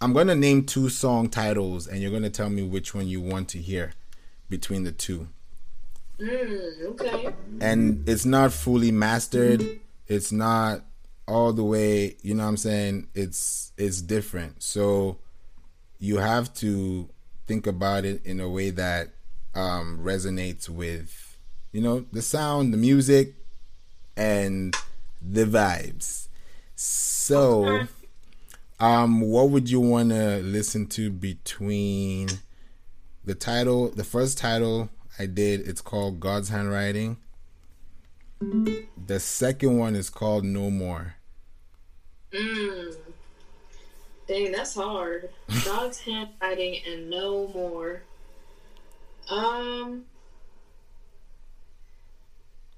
I'm gonna name two song titles, and you're gonna tell me which one you want to hear between the two. Mm, okay. And it's not fully mastered. It's not all the way. You know what I'm saying? It's it's different. So you have to think about it in a way that um, resonates with you know the sound, the music, and the vibes. So, um, what would you want to listen to between the title? The first title I did, it's called God's Handwriting. The second one is called No More. Mm. Dang, that's hard. God's handwriting and no more. Um,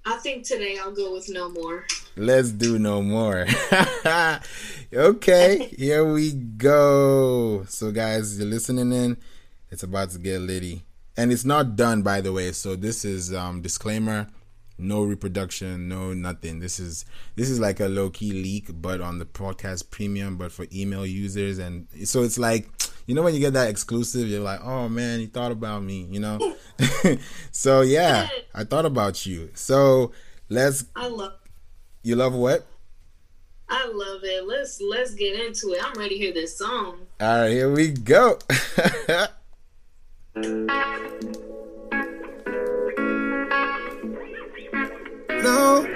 I think today I'll go with no more. Let's do no more. okay, here we go. So, guys, you're listening in. It's about to get litty, and it's not done, by the way. So, this is um disclaimer: no reproduction, no nothing. This is this is like a low key leak, but on the podcast premium, but for email users, and so it's like you know when you get that exclusive, you're like, oh man, you thought about me, you know. so yeah, I thought about you. So let's. I love. You love what? I love it. Let's let's get into it. I'm ready to hear this song. All right, here we go. No. No.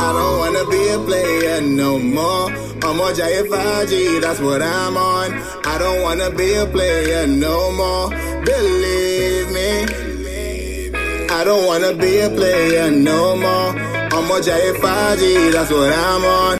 I don't wanna be a player no more. I'm on JFIG, that's what I'm on. I don't wanna be a player no more. Believe me. I don't wanna be a player no more. I'm on JFIG, that's what I'm on.